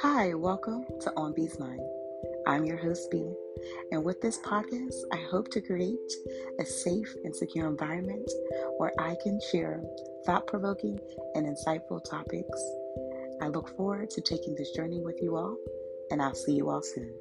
Hi, welcome to On Bee's Mind. I'm your host, Bee, and with this podcast, I hope to create a safe and secure environment where I can share thought provoking and insightful topics. I look forward to taking this journey with you all, and I'll see you all soon.